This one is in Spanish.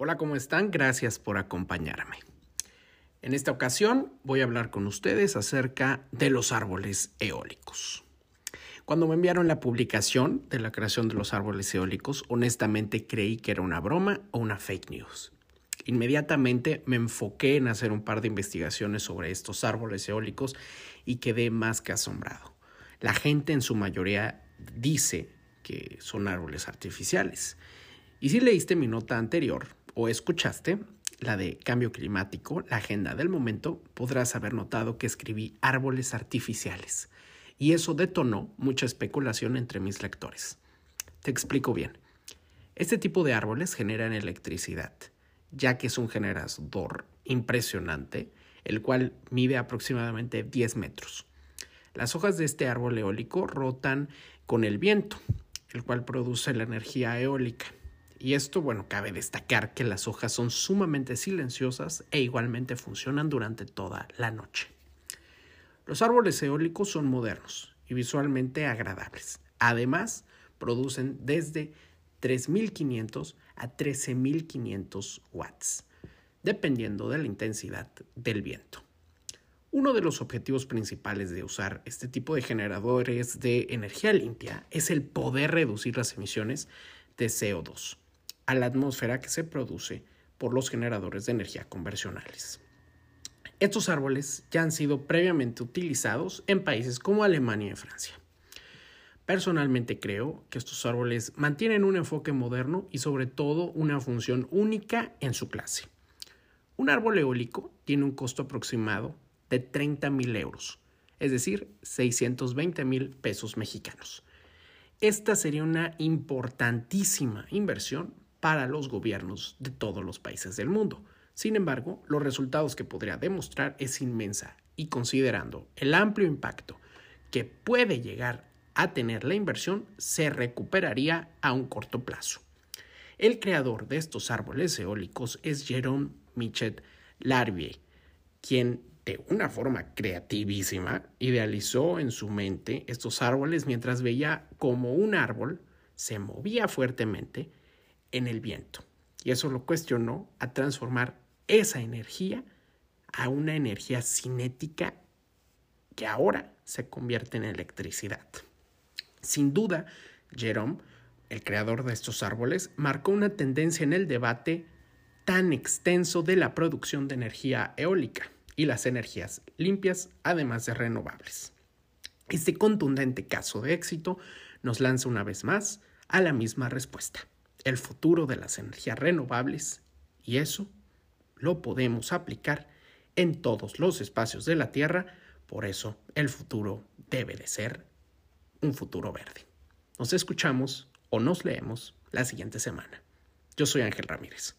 Hola, ¿cómo están? Gracias por acompañarme. En esta ocasión voy a hablar con ustedes acerca de los árboles eólicos. Cuando me enviaron la publicación de la creación de los árboles eólicos, honestamente creí que era una broma o una fake news. Inmediatamente me enfoqué en hacer un par de investigaciones sobre estos árboles eólicos y quedé más que asombrado. La gente en su mayoría dice que son árboles artificiales. Y si leíste mi nota anterior, o escuchaste la de cambio climático, la agenda del momento, podrás haber notado que escribí árboles artificiales. Y eso detonó mucha especulación entre mis lectores. Te explico bien. Este tipo de árboles generan electricidad, ya que es un generador impresionante, el cual mide aproximadamente 10 metros. Las hojas de este árbol eólico rotan con el viento, el cual produce la energía eólica. Y esto, bueno, cabe destacar que las hojas son sumamente silenciosas e igualmente funcionan durante toda la noche. Los árboles eólicos son modernos y visualmente agradables. Además, producen desde 3.500 a 13.500 watts, dependiendo de la intensidad del viento. Uno de los objetivos principales de usar este tipo de generadores de energía limpia es el poder reducir las emisiones de CO2 a la atmósfera que se produce por los generadores de energía convencionales. Estos árboles ya han sido previamente utilizados en países como Alemania y Francia. Personalmente creo que estos árboles mantienen un enfoque moderno y sobre todo una función única en su clase. Un árbol eólico tiene un costo aproximado de 30 mil euros, es decir, 620 mil pesos mexicanos. Esta sería una importantísima inversión para los gobiernos de todos los países del mundo. Sin embargo, los resultados que podría demostrar es inmensa y considerando el amplio impacto que puede llegar a tener la inversión, se recuperaría a un corto plazo. El creador de estos árboles eólicos es Jérôme Michet Larvier, quien de una forma creativísima idealizó en su mente estos árboles mientras veía como un árbol se movía fuertemente en el viento. Y eso lo cuestionó a transformar esa energía a una energía cinética que ahora se convierte en electricidad. Sin duda, Jerome, el creador de estos árboles, marcó una tendencia en el debate tan extenso de la producción de energía eólica y las energías limpias, además de renovables. Este contundente caso de éxito nos lanza una vez más a la misma respuesta el futuro de las energías renovables y eso lo podemos aplicar en todos los espacios de la Tierra, por eso el futuro debe de ser un futuro verde. Nos escuchamos o nos leemos la siguiente semana. Yo soy Ángel Ramírez.